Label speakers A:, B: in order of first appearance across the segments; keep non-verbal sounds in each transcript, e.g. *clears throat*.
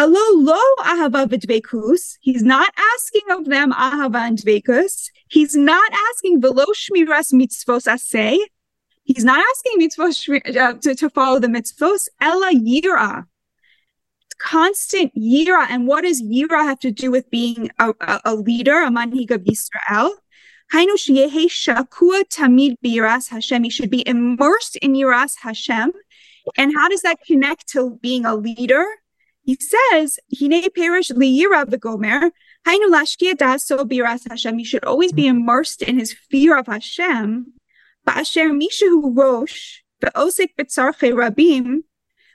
A: Hello, lo ahava v'dvekus. He's not asking of them ahava and dvekus. He's not asking velo shmiras mitzvos asay. He's not asking mitzvos uh, to, to follow the mitzvos. Ella yira. Constant yira. And what does yira have to do with being a, a, a leader, a manhig of Yisrael? shakua tamid biras Hashem. He should be immersed in yiras Hashem. And how does that connect to being a leader? He says, Hine perish liyira v'gomer, hainu lashkia daso biras Hashem. You should always be immersed in his fear of Hashem. Ba'asher mishahu rosh, ve'osek b'tzarche rabim,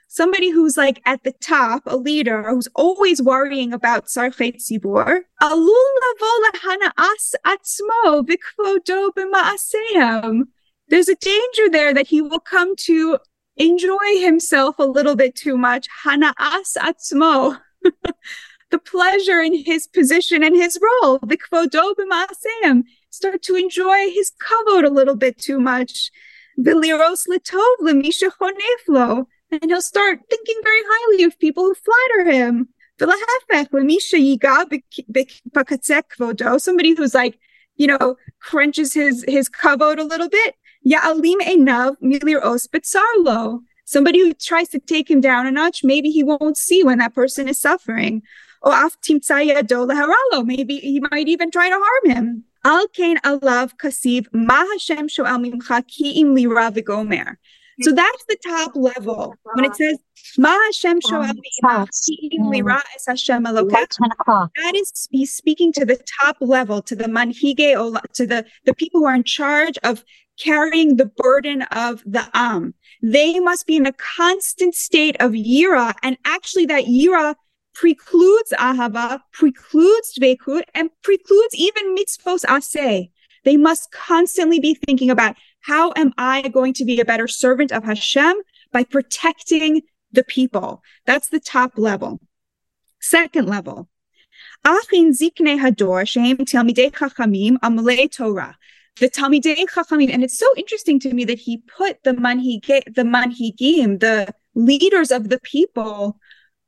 A: somebody who's like at the top, a leader who's always worrying about sarchet as atzmo. There's a danger there that he will come to enjoy himself a little bit too much. Hana'as atzmo. *laughs* the pleasure in his position and his role. Vikvodo b'ma'asem. Start to enjoy his kavod a little bit too much. Viliros litov lemisha choneflo. And he'll start thinking very highly of people who flatter him. Somebody who's like, you know, crunches his his kavod a little bit. Ya'alim enav milir os betzarlo. Somebody who tries to take him down a notch, maybe he won't see when that person is suffering. Or af haralo. Maybe he might even try to harm him. Al kain alav kasiv ma Hashem shoel mimcha ki im lira v'gomer. So hmm. that's the top level. When it says Ma Hashem shoel hmm. lira es Hashem that is he's speaking to the top level, to the manhige, to the, the people who are in charge of carrying the burden of the Am. They must be in a constant state of yira. And actually that yira precludes ahava, precludes dvekut, and precludes even mitzvos aseh. They must constantly be thinking about how am I going to be a better servant of Hashem by protecting the people. That's the top level. Second level. Achin zikne hador chachamim Torah the Talmidei Chachamim, and it's so interesting to me that he put the manhige, the manhigim, the leaders of the people,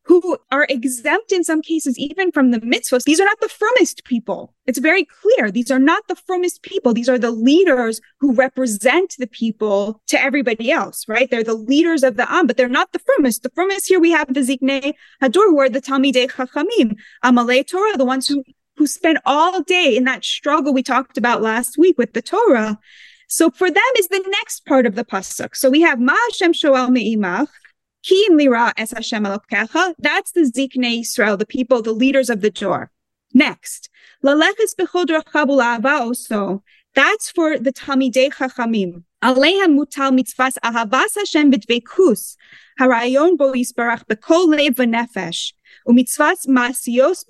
A: who are exempt in some cases even from the mitzvahs. These are not the firmest people. It's very clear. These are not the firmest people. These are the leaders who represent the people to everybody else, right? They're the leaders of the Am, but they're not the firmest. The firmest here we have the Ziknei Hador, who are the Talmidei Chachamim, Amalei Torah, the ones who who spent all day in that struggle we talked about last week with the Torah. So for them is the next part of the pasuk. So we have Ma Hashem Shoel Me'imach, Lira Es Hashem. That's the Ziknei Israel, the people, the leaders of the Jor. Next, Laleches Bechod Rachabul also. That's for the Talmidei Chachamim. Alehem mutal mitzvas ahavas Hashem b'dvekus. Harayon bo yisbarach bekol lev. Umitzvas masios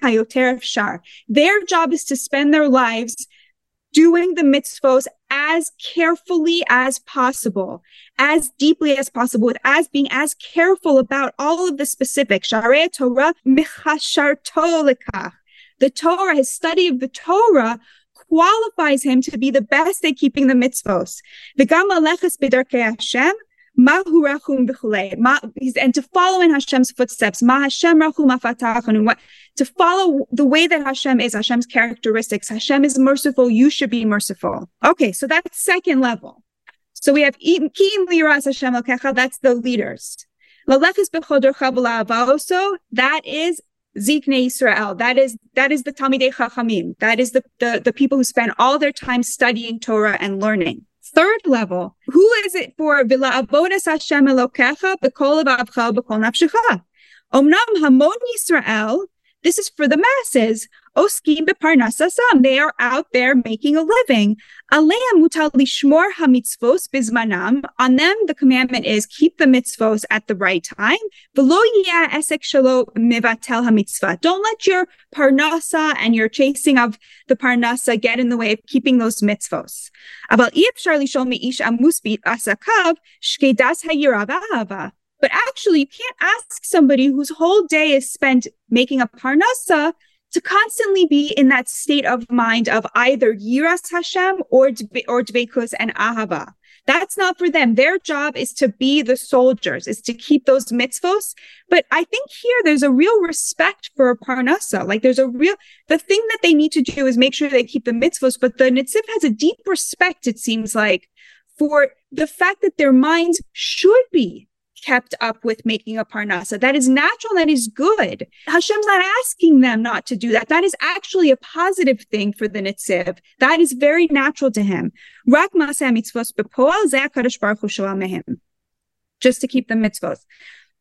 A: hayoter. Their job is to spend their lives doing the mitzvos as carefully as possible, as deeply as possible, with as being as careful about all of the specifics. Sharei Torah michasharto The Torah, his study of the Torah, qualifies him to be the best at keeping the mitzvos. V'gam aleches b'darkei Hashem, Mahu rachum and to follow in Hashem's footsteps. Hashem To follow the way that Hashem is, Hashem's characteristics. Hashem is merciful. You should be merciful. Okay, so that's second level. So we have Ki'im liras Hashem That's the leaders. That is Zikne Israel. That is that is the Talmidei Chachamim. That is the, the the people who spend all their time studying Torah and learning. Third level, who is it for? Vila abodas Hashem Elokecha. Omnam hamon Yisrael. This is for the masses. Oh, Oskim beparnasasam. They are out there making a living. Mutal lishmor hamitzvos bizmanam. On them, the commandment is keep the mitzvos at the right time. Esek shalo hamitzvah. Don't let your parnasa and your chasing of the parnasa get in the way of keeping those mitzvos. Amusbit asakav shkedas hayirav but actually, you can't ask somebody whose whole day is spent making a parnasa to constantly be in that state of mind of either yiras Hashem or or dvekus and ahava. That's not for them. Their job is to be the soldiers, is to keep those mitzvos. But I think here there's a real respect for parnasa. Like there's a real, the thing that they need to do is make sure they keep the mitzvos, but the Netziv has a deep respect, it seems like, for the fact that their minds should be kept up with making a parnasa. That is natural. That is good. Hashem's not asking them not to do that. That is actually a positive thing for the Netziv. That is very natural to him. Just to keep the mitzvot.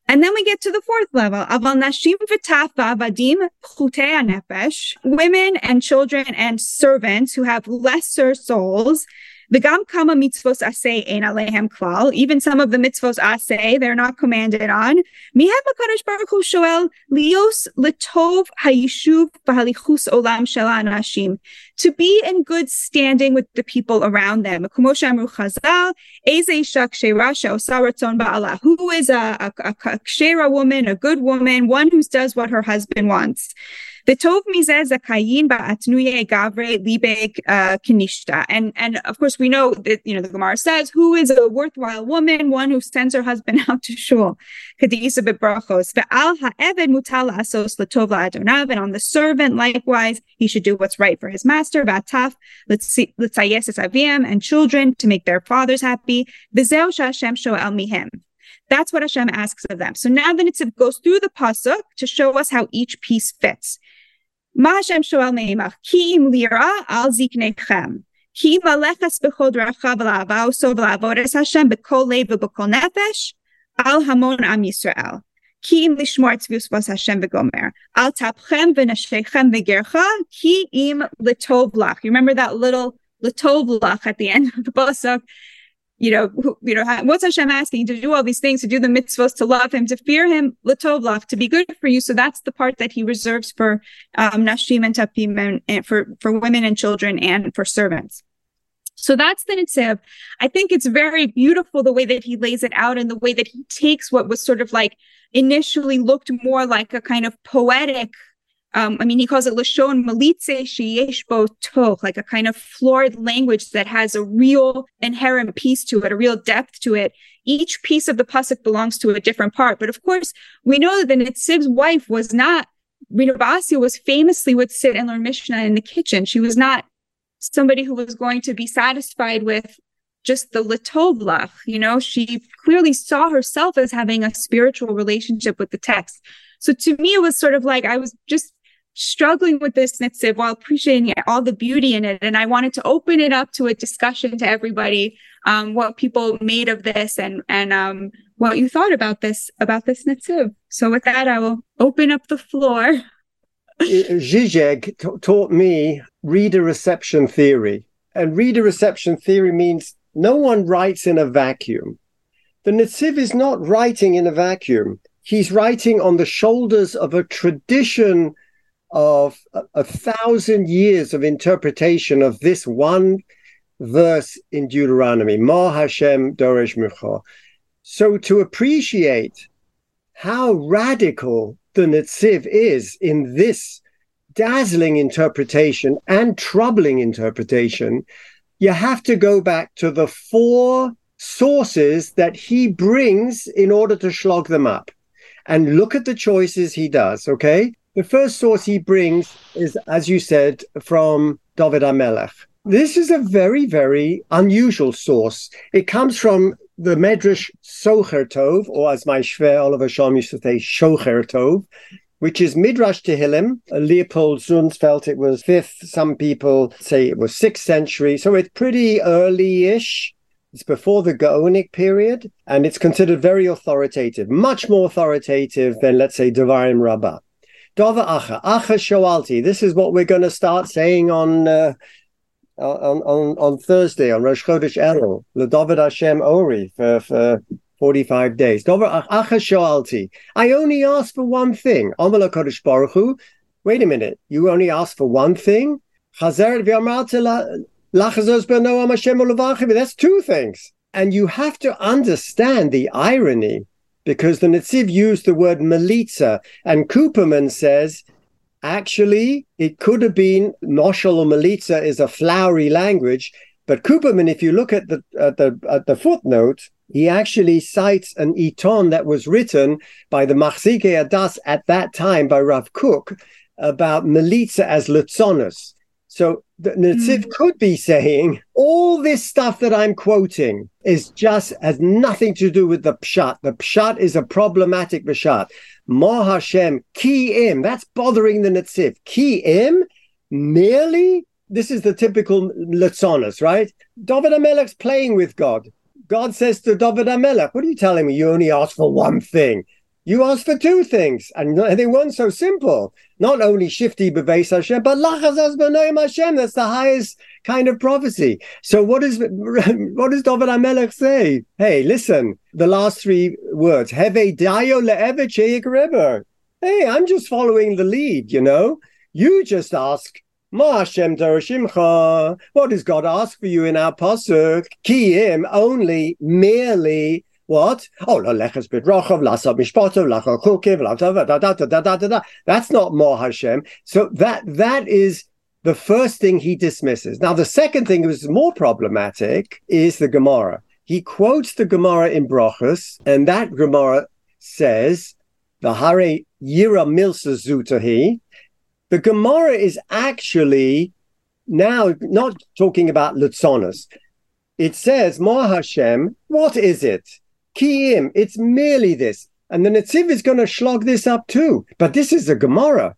A: And then we get to the fourth level. Women and children and servants who have lesser souls the gam kama mitzvos asay ein alehem klal. Even some of the mitzvos asay, they're not commanded on. Mihem HaKadosh Baruch Hu shoel lios letov hayishuv v'halichus olam shelan ashim. To be in good standing with the people around them. Kumosh amru chazal, eze shak sheirasha osaratzon ba'ala. Who is a, a, a, a woman, a good woman, one who does what her husband wants. V'tov mizeh zakayin ba'atnuye gavre libek kinishta. And and of course we know that you know the Gemara says who is a worthwhile woman, one who sends her husband *laughs* out to shul. Kadisa bebrachos ve'al ha'eved mutal asos latov la'adonav. And on the servant likewise, he should do what's right for his master. Vatav let's V'ataf l'tzayes avim and children to make their fathers happy. V'zeu sha'Hashem sho'el mihem. That's what Hashem asks of them. So now the Netziv goes through the pasuk to show us how each piece fits. מה השם שואל מעמך? כי אם ליראה על זקניכם. כי ללכת בכל דרכיו ולעבוסו ולעבוד את השם בכל לב ובכל נפש, על המון עם ישראל. כי אם לשמור צביעות השם וגומר. על טפכם ונשיכם וגרך, כי אם לטוב לך. You remember that little לטוב לך at the end of the pasuk? You know, who, you know, what's Hashem asking to do all these things, to do the mitzvahs, to love him, to fear him, to be good for you. So that's the part that he reserves for um, nashim and tapim and, and, for for women and children and for servants. So that's the Netziv. I think it's very beautiful the way that he lays it out and the way that he takes what was sort of like initially looked more like a kind of poetic um, I mean, he calls it Lashon Malitze Sheyesh Bo Toch, like a kind of florid language that has a real inherent piece to it, a real depth to it. Each piece of the pasuk belongs to a different part. But of course, we know that the Netziv's wife was not, Rina Basia was famously would sit and learn Mishnah in the kitchen. She was not somebody who was going to be satisfied with just the litovlach. You know, she clearly saw herself as having a spiritual relationship with the text. So to me, it was sort of like I was just struggling with this Netziv while appreciating all the beauty in it. And I wanted to open it up to a discussion to everybody, um, what people made of this and, and, um, what you thought about this, about this Netziv. So with that, I will open up the floor.
B: Zizek t- taught me reader reception theory. And reader reception theory means no one writes in a vacuum. The Netziv is not writing in a vacuum. He's writing on the shoulders of a tradition of a, a thousand years of interpretation of this one verse in Deuteronomy, Ma Hashem Doresh Micha. So to appreciate how radical the Netziv is in this dazzling interpretation and troubling interpretation, you have to go back to the four sources that he brings in order to slog them up and look at the choices he does. Okay. The first source he brings is, as you said, from David Amelech. This is a very, very unusual source. It comes from the Medrash Socher Tov, or as my Shver Oliver Shom used to say, Shocher Tov, which is Midrash Tehillim. Leopold Zunz felt it was fifth. Some people say it was sixth century. So it's pretty early-ish. It's before the Gaonic period, and it's considered very authoritative, much more authoritative than, let's say, Devarim Rabbah. Dova Acha, Acha Shoalti. This is what we're going to start saying on uh, on, on on Thursday on Rosh Chodesh Elul, David Hashem Ori for, for 45 days. Dova Shoalti. I only asked for one thing. Kodesh Baruch Hu. Wait a minute. You only asked for one thing? That's two things. And you have to understand the irony because the Netziv used the word Melitza, and Cooperman says actually it could have been Moshel or Melitza is a flowery language, But Cooperman, if you look at the at the at the footnote, he actually cites an eton that was written by the Machzike Adas at that time by Rav Kook about Melitza as Lutzonus. So the Netziv mm. could be saying all this stuff that I'm quoting is just has nothing to do with the pshat. The pshat is a problematic pshat. Ma Hashem ki im. That's bothering the Netziv. Ki im merely. This is the typical Lutzonus, right? David Amelech's playing with God. God says to David Amelech, What are you telling me? You only asked for one thing. You asked for two things, and they weren't so simple. Not only shifty beveis Hashem, but lachazaz b'noim Hashem. That's the highest kind of prophecy. So what is *laughs* what does David Amelech say? Hey, listen, the last three words: Heve dayo le'evet Hey, I'm just following the lead. You know, you just ask Ma Hashem. What does God ask for you in our pasuk? Kiyim only merely what? Oh, laleches bidrochav, lasab mishpotov, da da. That's not Ma Hashem. So that that is the first thing he dismisses. Now, the second thing was more problematic is the Gemara. He quotes the Gemara in Brochus, and that Gemara says, the Hare Yira Milsa Zutahi, the Gemara is actually now not talking about Lutzonis. It says, Ma Hashem, what is it? Kiim, it's merely this. And the Netziv is going to slog this up too. But this is a Gemara.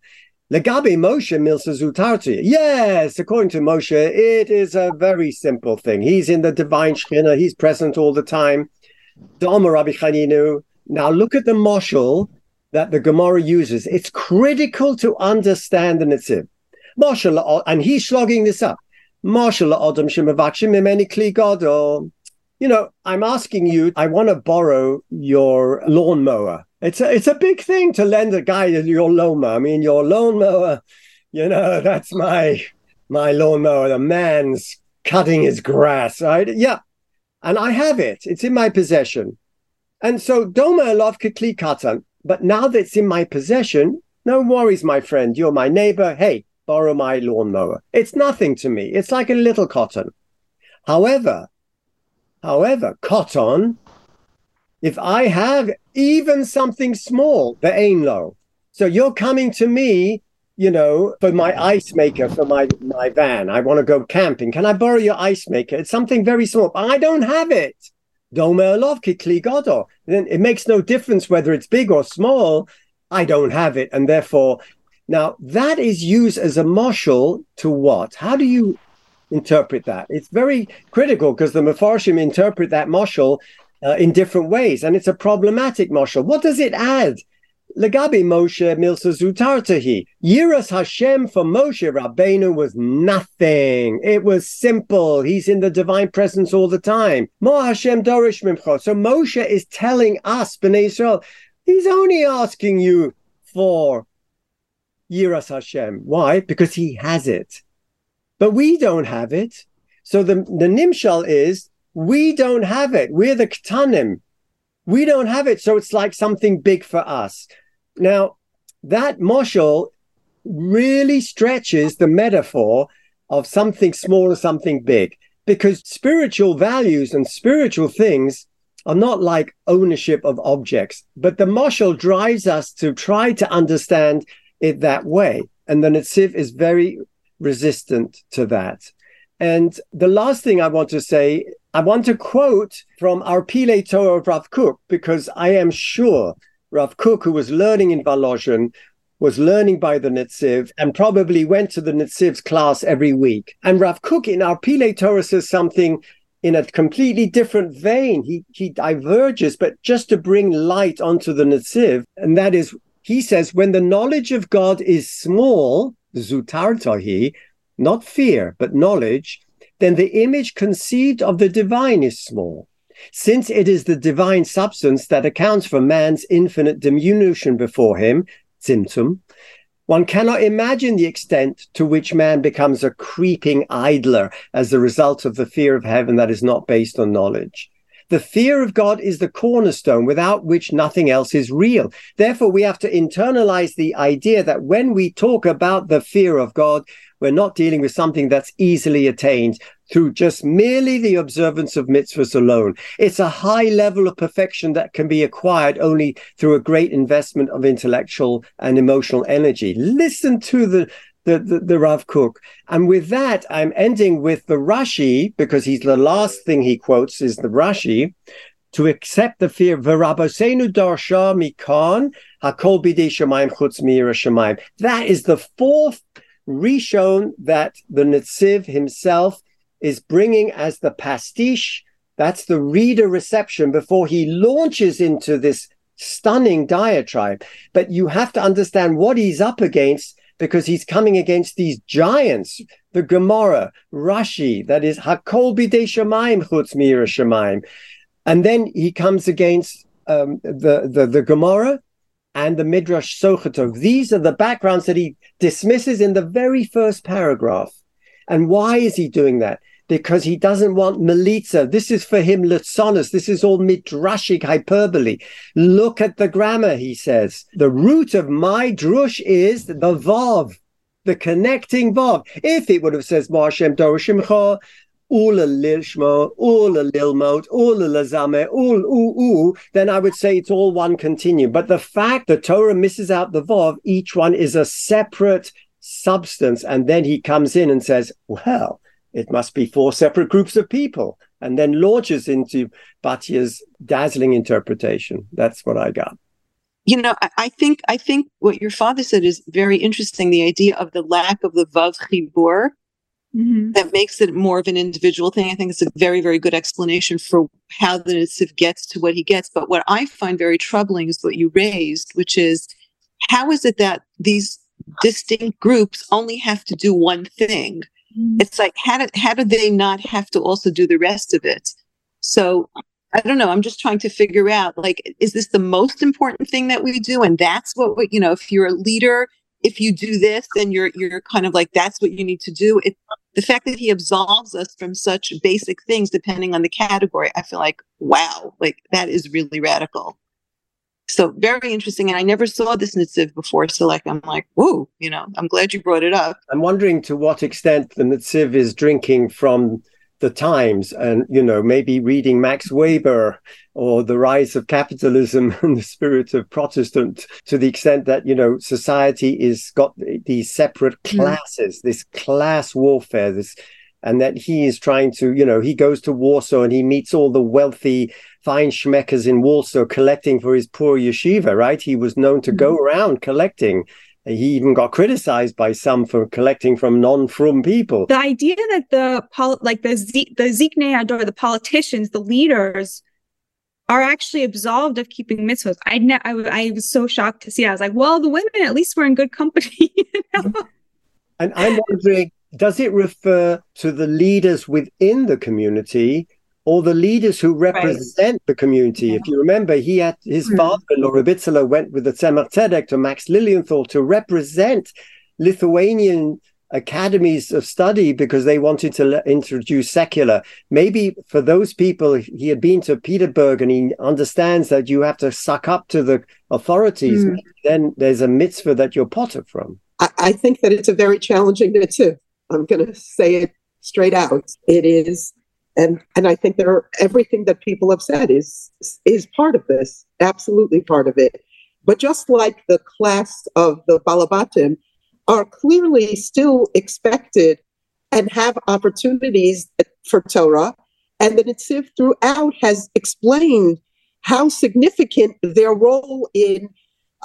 B: Legabe Moshe milsa. Yes, according to Moshe, it is a very simple thing. He's in the divine Shekhinah. He's present all the time. Rabbi Chaninu. Now look at the moshul that the Gemara uses. It's critical to understand the Netziv. And he's slogging this up. You know, I'm asking you, I want to borrow your lawnmower. It's a, it's a big thing to lend a guy your lawnmower. I mean, your lawnmower, you know, *laughs* that's my my lawnmower. The man's cutting his grass, right? Yeah. And I have it. It's in my possession. And so Doma love Kli Katan. But now that it's in my possession, no worries, my friend. You're my neighbor. Hey, borrow my lawnmower. It's nothing to me. It's like a little cotton. However, however, cotton, if I have even something small, the ain't low. So you're coming to me, you know, for my ice maker for my, my van. I want to go camping. Can I borrow your ice maker? It's something very small. I don't have it. Then it makes no difference whether it's big or small. I don't have it. And therefore, now that is used as a marshal to what? How do you interpret that? It's very critical because the Mefarshim interpret that marshal uh, in different ways. And it's a problematic marshal. What does it add? Legabi Moshe Milsa Zutartahi. Yiras Hashem for Moshe Rabbeinu was nothing. It was simple. He's in the divine presence all the time. Mo Hashem Dorish Mimcho. So Moshe is telling us, Bnei Israel, he's only asking you for Yiras Hashem. Why? Because he has it. But we don't have it. So the, the Nimshal is, we don't have it. We're the Ktanim. We don't have it. So it's like something big for us. Now, that moshel really stretches the metaphor of something small or something big because spiritual values and spiritual things are not like ownership of objects, but the moshel drives us to try to understand it that way. And the Netziv is very resistant to that. And the last thing I want to say, I want to quote from our Pile Torah of Rav Kook, because I am sure Rav Kook, who was learning in Volozhin, was learning by the Netziv and probably went to the Netziv's class every week. And Rav Kook in our Pile Torah says something in a completely different vein. He, he diverges, but just to bring light onto the Netziv. And that is, he says, when the knowledge of God is small, zutartahi, not fear, but knowledge, then the image conceived of the divine is small since it is the divine substance that accounts for man's infinite diminution before him, symptom, one cannot imagine the extent to which man becomes a creeping idler as a result of the fear of heaven that is not based on knowledge. The fear of God is the cornerstone without which nothing else is real. Therefore, we have to internalize the idea that when we talk about the fear of God, we're not dealing with something that's easily attained, through just merely the observance of mitzvahs alone. It's a high level of perfection that can be acquired only through a great investment of intellectual and emotional energy. Listen to the the, the, the Rav Kook. And with that, I'm ending with the Rashi, because he's the last thing he quotes is the Rashi, to accept the fear. V'rabosenu darsha mikan hakol bidei shemaim chutz shemaim. That is the fourth rishon that the Netziv himself is bringing as the pastiche. That's the reader reception before he launches into this stunning diatribe. But you have to understand what he's up against because he's coming against these giants, the Gemara, Rashi, that is Hakol bidei Shemaim chutz mira Shemaim. And then he comes against um, the, the, the Gemara and the Midrash Sochato. These are the backgrounds that he dismisses in the very first paragraph. And why is he doing that? Because he doesn't want Melitza. This is for him Lutzonus. This is all midrashic hyperbole. Look at the grammar, he says. The root of my drush is the vav, the connecting vav. If it would have says Marshem Doroshimcha, Ula Lilshmo, Ula Lilmot, Lazame, U U, then I would say it's all one continuum. But the fact the Torah misses out the Vav, each one is a separate substance. And then he comes in and says, well, it must be four separate groups of people, and then launches into Batya's dazzling interpretation. That's what I got.
C: You know, I think I think what your father said is very interesting. The idea of the lack of the vav chibur mm-hmm. that makes it more of an individual thing. I think it's a very very good explanation for how the Netziv gets to what he gets. But what I find very troubling is what you raised, which is how is it that these distinct groups only have to do one thing? Mm-hmm. It's like how did how do they not have to also do the rest of it? So I don't know. I'm just trying to figure out like, is this the most important thing that we do? And that's what we, you know, if you're a leader, if you do this, then you're you're kind of like that's what you need to do. It, the fact that he absolves us from such basic things, depending on the category, I feel like wow, like that is really radical. So very interesting. And I never saw this Netziv before. So like, I'm like, whoa, you know, I'm glad you brought it up.
B: I'm wondering to what extent the Netziv is drinking from the times and, you know, maybe reading Max Weber or the rise of capitalism *laughs* and the spirit of Protestant to the extent that, you know, society is got these separate hmm. classes, mm. this class warfare, this and that he is trying to, you know, he goes to Warsaw and he meets all the wealthy fine schmeckers in Warsaw collecting for his poor yeshiva, right? He was known to go mm-hmm. around collecting. He even got criticized by some for collecting from non-frum people.
A: The idea that the pol- like the Z- the Ziknei Ador, the politicians, the leaders, are actually absolved of keeping mitzvahs. I, ne- I, I was so shocked to see. I was like, well, the women at least were in good company. *laughs* you know?
B: And I'm wondering, does it refer to the leaders within the community or the leaders who represent right. the community. Yeah. If you remember, he had his mm. father-in-law Reb Itzele went with the Tzemach Tzedek to Max Lilienthal to represent Lithuanian academies of study because they wanted to le- introduce secular. Maybe for those people, he had been to Peterburg and he understands that you have to suck up to the authorities. Mm. Then there's a mitzvah that you're potter from.
D: I, I think that it's a very challenging mitzvah. I'm going to say it straight out. It is and and I think there are, everything that people have said is is part of this, absolutely part of it. But just like the class of the Balabatim are clearly still expected and have opportunities for Torah, and the Netziv throughout has explained how significant their role in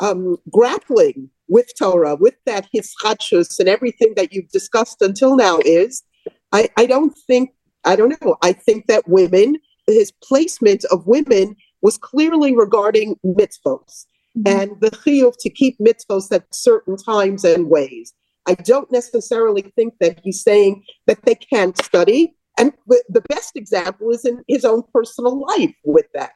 D: um, grappling with Torah, with that hischachus and everything that you've discussed until now is. I, I don't think I don't know. I think that women, his placement of women was clearly regarding mitzvos mm-hmm. and the chiyuv to keep mitzvos at certain times and ways. I don't necessarily think that he's saying that they can't study. And the best example is in his own personal life with that.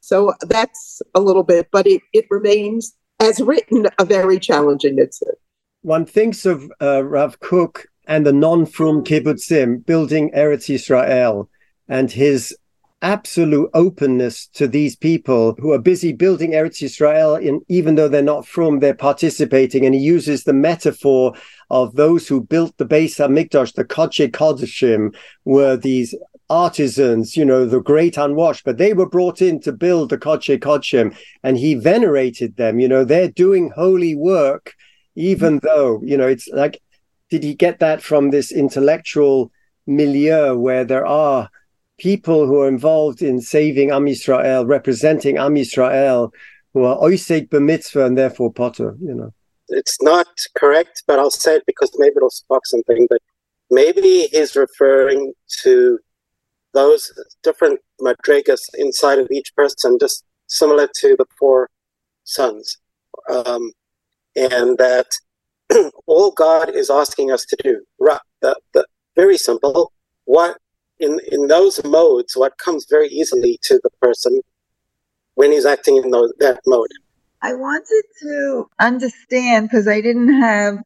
D: So that's a little bit, but it, it remains, as written, a very challenging mitzvah.
B: One thinks of uh, Rav Kook and the non-frum kibbutzim building Eretz Israel and his absolute openness to these people who are busy building Eretz Israel, in, even though they're not from, they're participating. And he uses the metaphor of those who built the Beis HaMikdash, the Kodesh Kodeshim, were these artisans, you know, the great unwashed, but they were brought in to build the Kodesh Kodeshim, and he venerated them. You know, they're doing holy work, even though, you know, it's like, did he get that from this intellectual milieu where there are people who are involved in saving Am Yisrael, representing Am Yisrael, who are oisek b'mitzvah and therefore potter, you know?
E: It's not correct, but I'll say it because maybe it'll spark something, but maybe he's referring to those different madrigas inside of each person, just similar to the four sons. Um, and that *clears throat* all God is asking us to do, the, the, very simple, what in, in those modes, what comes very easily to the person when he's acting in those, that mode.
F: I wanted to understand because I didn't have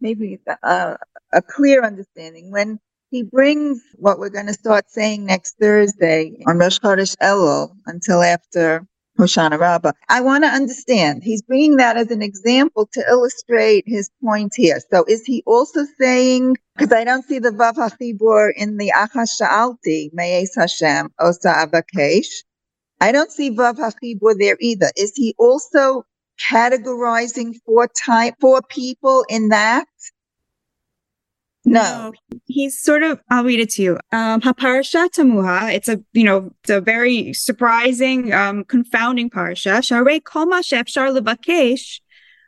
F: maybe a, a clear understanding when he brings what we're going to start saying next Thursday on Rosh Chodesh Elul until after Hoshana Rabbah. I want to understand. He's bringing that as an example to illustrate his point here. So is he also saying, because I don't see the Vav HaChibur in the Achash Sha'alti, Me'ez Hashem, Osa Avakesh. I don't see Vav HaChibur there either. Is he also categorizing four type, four people in that? No.
A: no. He's sort of, I'll read it to you. Um, Haparasha Tamuha, it's a, you know, it's a very surprising, um, confounding parsha. Sharei kol ma shefshar levakesh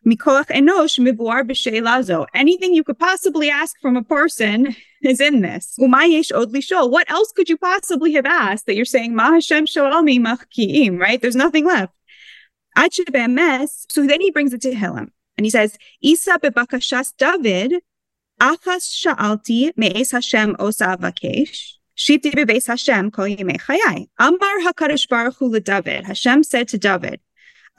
A: mikoach enosh mivuar b'she'elazo. Anything you could possibly ask from a person is in this. Umayesh od. What else could you possibly have asked that you're saying, ma Hashem sho'almi machki'im, right? There's nothing left. So then he brings it to Hillel. And he says, Isa bebakashas David, Achas sha'alti me'es Hashem osa avakesh. Shifti bebeis Hashem kol yimei chayai. Amar HaKadosh Baruch Hu David. Hashem said to David,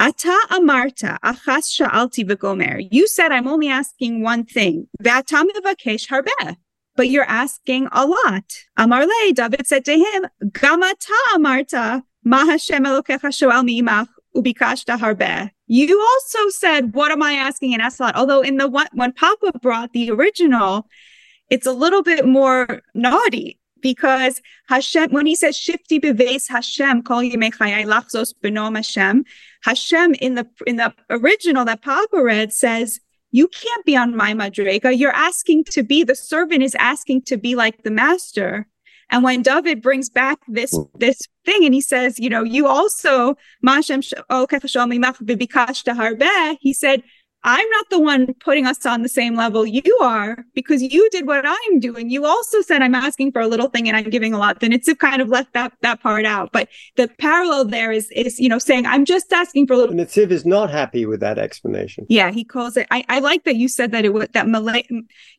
A: Ata amarta achas sha'alti v'gomer. You said I'm only asking one thing. V'ata mevakesh harbeh. But you're asking a lot. Amar le, David said to him, Gamata amarta ma Hashem elokecha shoal mi'imach ubikashta harbeh. You also said, what am I asking in Eslat? Although in the one, when Papa brought the original, it's a little bit more naughty because Hashem, when he says shifty beves Hashem, call yemechayai lachzos benom Hashem, Hashem in the, in the original that Papa read says, you can't be on my madrega. You're asking to be, the servant is asking to be like the master. And when David brings back this hmm. this thing and he says, you know, you also, he said, I'm not the one putting us on the same level you are because you did what I'm doing. You also said I'm asking for a little thing and I'm giving a lot. The Netziv kind of left that, that part out. But the parallel there is, is, you know, saying I'm just asking for a little.
B: Netziv is not happy with that explanation.
A: Yeah, he calls it, I, I like that you said that it was that, Malay,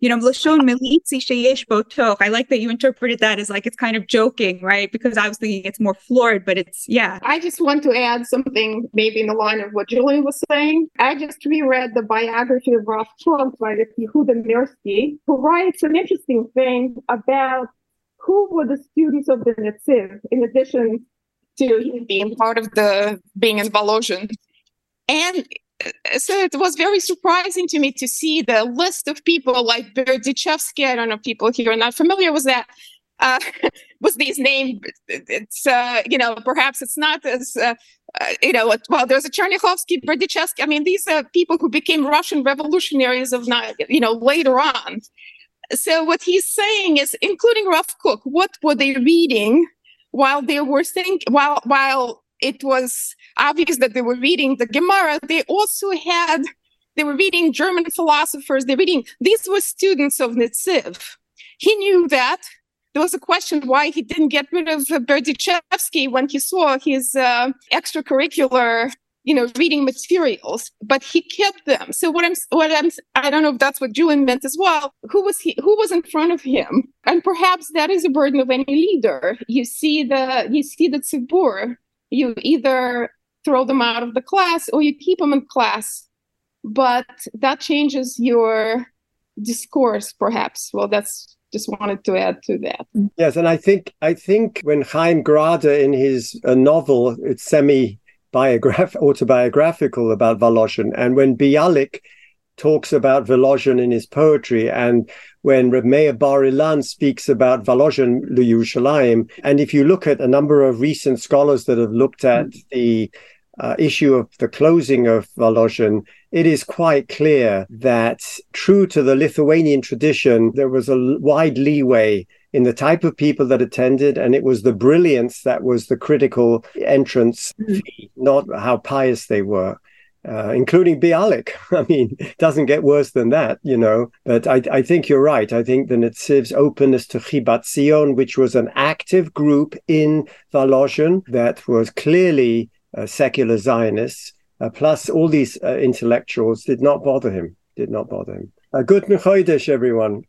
A: you know, Lashon Militzi Sheyesh Botok. I like that you interpreted that as like it's kind of joking, right? Because I was thinking it's more florid, but it's, yeah.
G: I just want to add something maybe in the line of what Julie was saying. I just reread read the biography of Rav Kook by the Yehuda Mirsky, who writes an interesting thing about who were the students of the Netziv, in addition to being part of the being in Volozhin. And uh, so it was very surprising to me to see the list of people like Berdichevsky. I don't know if people here are not familiar with that. Uh, *laughs* was these names? It's uh, you know perhaps it's not as uh, uh, you know, well, there's a Chernyakhovsky, Berdichevsky. I mean, these are people who became Russian revolutionaries of, you know, later on. So what he's saying is, including Rav Kook, what were they reading while they were think while while it was obvious that they were reading the Gemara? They also had they were reading German philosophers. They're reading. These were students of Netziv. He knew that there was a question why he didn't get rid of Berdichevsky when he saw his uh, extracurricular you know reading materials but he kept them. So what i'm what i'm i don't know if that's what Julian meant as well. Who was he who was in front of him? And perhaps that is a burden of any leader. You see the you see the tzibur. You either throw them out of the class or you keep them in class. But that changes your discourse perhaps. Well that's just wanted to add to that.
B: Yes, and I think I think when Chaim Grada in his uh, novel, it's semi biograph autobiographical about Volozhin, and when Bialik talks about Volozhin in his poetry, and when Reb Meir Bar Ilan speaks about Volozhin Yerushalayim, and if you look at a number of recent scholars that have looked at the uh, issue of the closing of Volozhin, it is quite clear that, true to the Lithuanian tradition, there was a wide leeway in the type of people that attended, and it was the brilliance that was the critical entrance mm-hmm. fee, not how pious they were. Uh, including Bialik. *laughs* I mean, it doesn't get worse than that, you know. But I, I think you're right. I think the Netziv's openness to Chibat which was an active group in Volozhin that was clearly secular Zionists, uh, plus all these uh, intellectuals, did not bother him. Did not bother him. Uh, good Chodesh, everyone.